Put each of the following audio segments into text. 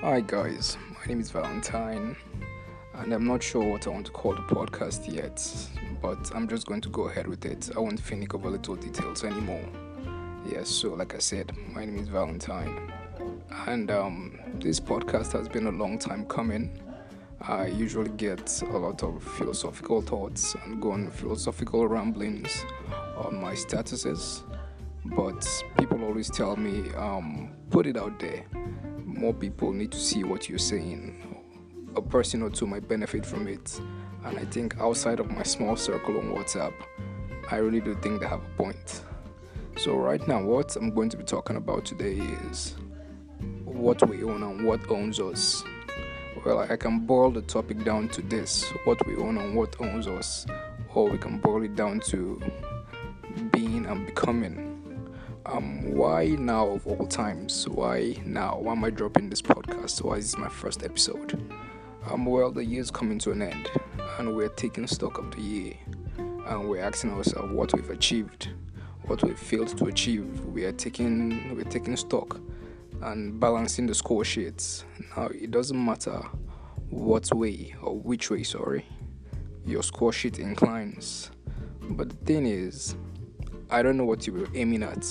Hi guys, my name is Valentine, and I'm not sure what I want to call the podcast yet, but I'm just going to go ahead with it. I won't think over little details anymore. Yes, so like I said, my name is Valentine, and um, this podcast has been a long time coming. I usually get a lot of philosophical thoughts and go on philosophical ramblings on my statuses, but people always tell me, um, put it out there. More people need to see what you're saying. A person or two might benefit from it, and I think outside of my small circle on WhatsApp, I really do think they have a point. So, right now, what I'm going to be talking about today is what we own and what owns us. Well, I can boil the topic down to this what we own and what owns us, or we can boil it down to being and becoming. Um, why now of all times? Why now? Why am I dropping this podcast? Why is this my first episode? Um, well, the year's coming to an end, and we're taking stock of the year, and we're asking ourselves what we've achieved, what we've failed to achieve. We are taking we're taking stock and balancing the score sheets. Now, it doesn't matter what way or which way, sorry, your score sheet inclines. But the thing is, I don't know what you were aiming at.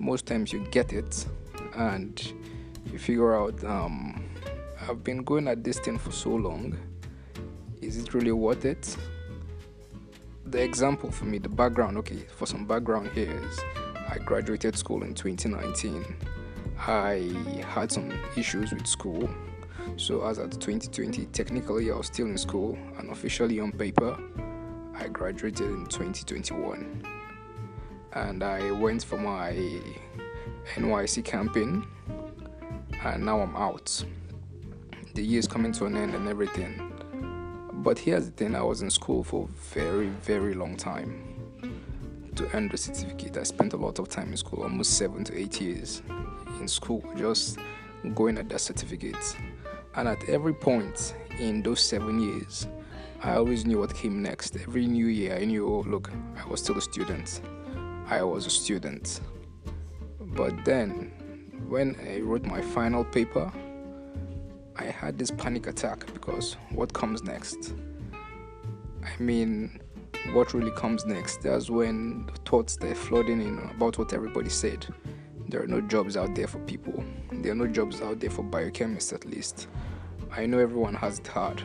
Most times you get it and you figure out, um, I've been going at this thing for so long. Is it really worth it? The example for me, the background, okay, for some background here is I graduated school in 2019 I had some issues with school. So, as at 2020, technically I was still in school, and officially on paper, I graduated in 2021. And I went for my NYSC camping, and now I'm out. The year is coming to an end and everything. But here's the thing I was in school for a very, very long time. To earn the certificate, I spent a lot of time in school, almost seven to eight years in school, just going at that certificate. And at every point in those seven years, I always knew what came next. Every new year, I knew, oh, look, I was still a student. I was a student. But then, when I wrote my final paper, I had this panic attack because what comes next? I mean, what really comes next? That's when thoughts they're flooding in about what everybody said. There are no jobs out there for people. There are no jobs out there for biochemists, at least. I know everyone has it hard.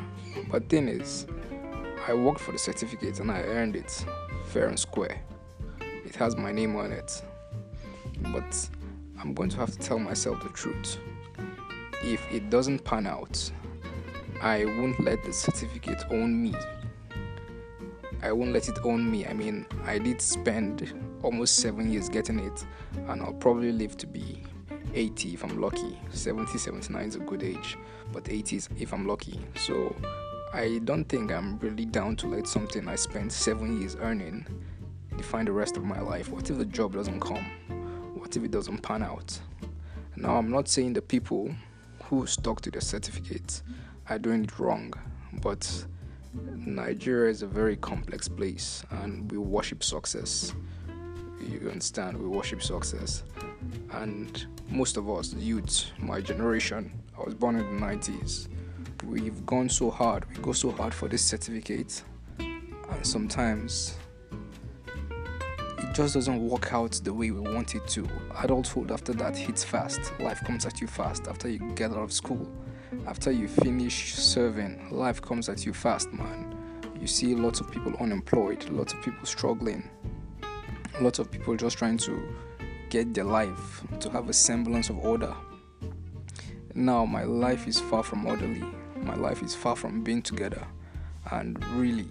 But thing is, I worked for the certificate and I earned it fair and square. It has my name on it. But I'm going to have to tell myself the truth. If it doesn't pan out, I won't let the certificate own me. I won't let it own me. I mean, I did spend almost seven years getting it, and I'll probably live to be 80 if I'm lucky. 70, 79 is a good age, but 80 is if I'm lucky. So I don't think I'm really down to let something I spent seven years earning define the rest of my life. What if the job doesn't come? What if it doesn't pan out? Now, I'm not saying the people who stuck to their certificates are doing it wrong, but Nigeria is a very complex place and we worship success. You understand? We worship success. And most of us, youths, my generation, I was born in the 90s, we've gone so hard. We go so hard for this certificate, and sometimes just doesn't work out the way we want it to. Adulthood after that hits fast. Life comes at you fast after you get out of school after you finish serving, life comes at you fast, man. You see lots of people unemployed, lots of people struggling, lots of people just trying to get their life to have a semblance of order. Now, my life is far from orderly, my life is far from being together, and really,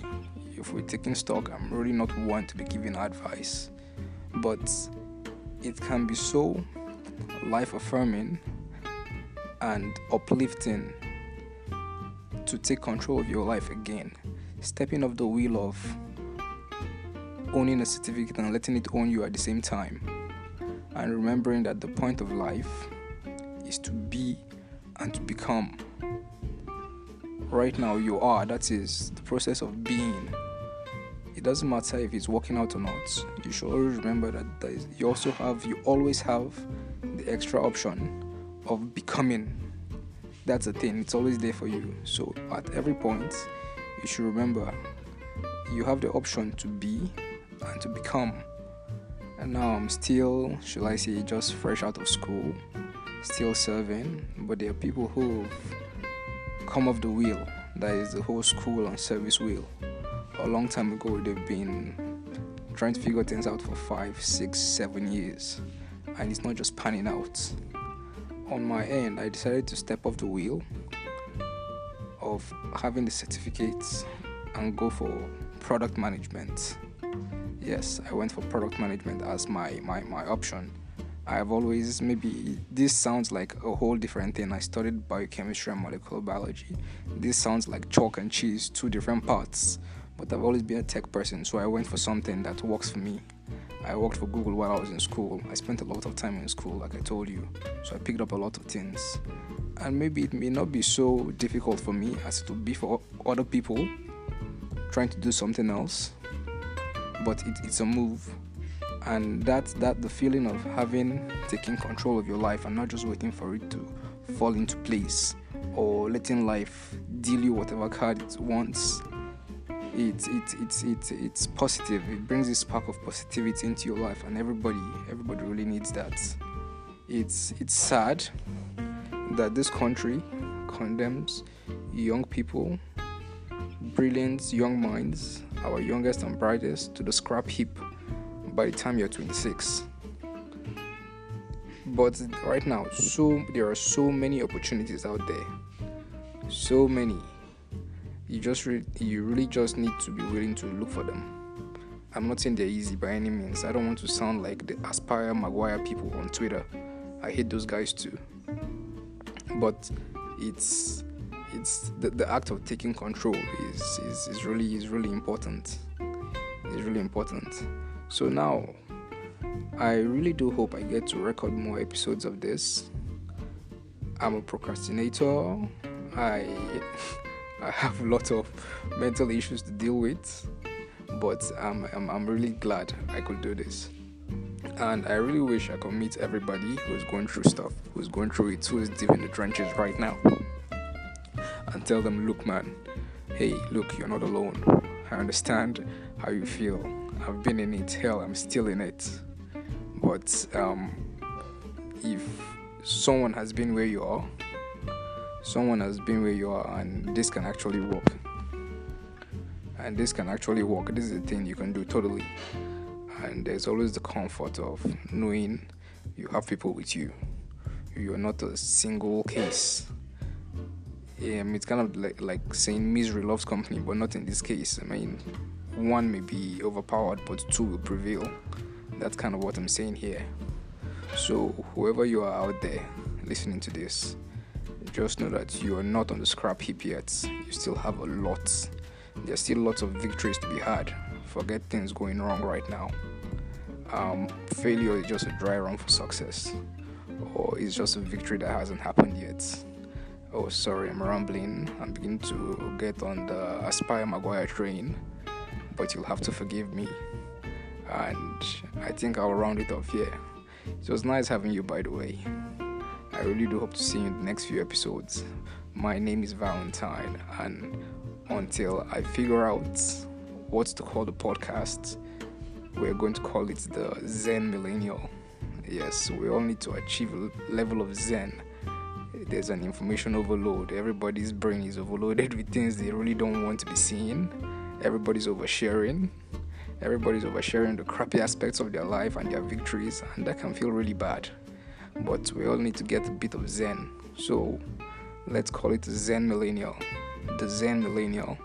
if we're taking stock, I'm really not one to be giving advice, but it can be so life affirming and uplifting to take control of your life again. Stepping off the wheel of owning a certificate and letting it own you at the same time. And remembering that the point of life is to be and to become. Right now, you are. That is the process of being. Doesn't matter if it's working out or not. You should always remember that you also have, you always have the extra option of becoming. That's the thing, it's always there for you. So at every point, you should remember you have the option to be and to become. And now I'm still, shall I say, just fresh out of school, still serving, but there are people who've come off the wheel, that is the whole school and service wheel. A long time ago, they've been trying to figure things out for five, six, seven years, and it's not just panning out. On my end, I decided to step off the wheel of having the certificates and go for product management. Yes, I went for product management as my, my, my option. I've always, maybe this sounds like a whole different thing. I studied biochemistry and molecular biology. This sounds like chalk and cheese, two different parts but I've always been a tech person, so I went for something that works for me. I worked for Google while I was in school. I spent a lot of time in school, like I told you, so I picked up a lot of things. And maybe it may not be so difficult for me as it would be for other people trying to do something else, but it, it's a move. And that's that the feeling of having taking control of your life and not just waiting for it to fall into place or letting life deal you whatever card it wants it's it's it's it's it's positive. It brings this spark of positivity into your life and everybody everybody really needs that. It's it's sad that this country condemns young people brilliant young minds our youngest and brightest to the scrap heap by the time you're 26 but right now so there are so many opportunities out there. So many you just re- you really just need to be willing to look for them. I'm not saying they're easy by any means. I don't want to sound like the Aspire Maguire people on Twitter. I hate those guys too. But it's it's the, the act of taking control is, is, is really is really important. It's really important. So now I really do hope I get to record more episodes of this. I'm a procrastinator. I I have a lot of mental issues to deal with, but I'm, I'm, I'm really glad I could do this. And I really wish I could meet everybody who's going through stuff, who's going through it, who is deep in the trenches right now, and tell them, look, man, hey, look, you're not alone. I understand how you feel. I've been in it, hell, I'm still in it. But um, if someone has been where you are, someone has been where you are and this can actually work. And this can actually work. This is a thing you can do totally. And there's always the comfort of knowing you have people with you. You're not a single case. Um, it's kind of like, like saying misery loves company but not in this case. I mean one may be overpowered but two will prevail. That's kind of what i'm saying here. So whoever you are out there listening to this just know that you are not on the scrap heap yet. You still have a lot. There's still lots of victories to be had. Forget things going wrong right now. Um, failure is just a dry run for success, or it's just a victory that hasn't happened yet. Oh, sorry, I'm rambling. I'm beginning to get on the Aspire Maguire train, but you'll have to forgive me. And I think I'll round it off here. It was nice having you, by the way. I really do hope to see you in the next few episodes. My name is Valentine, and until I figure out what to call the podcast, we're going to call it the Zen Millennial. Yes, we all need to achieve a level of Zen. There's an information overload. Everybody's brain is overloaded with things they really don't want to be seeing. Everybody's oversharing. Everybody's oversharing the crappy aspects of their life and their victories, and that can feel really bad but we all need to get a bit of Zen. So let's call it Zen Millennial, the Zen Millennial.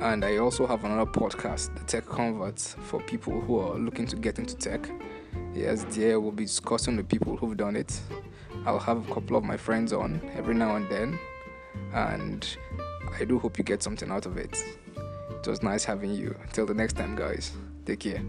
And I also have another podcast, the Tech Converts, for people who are looking to get into tech. Yes, there we'll be discussing with people who've done it. I'll have a couple of my friends on every now and then, and I do hope you get something out of it. It was nice having you. Until the next time, guys. Take care.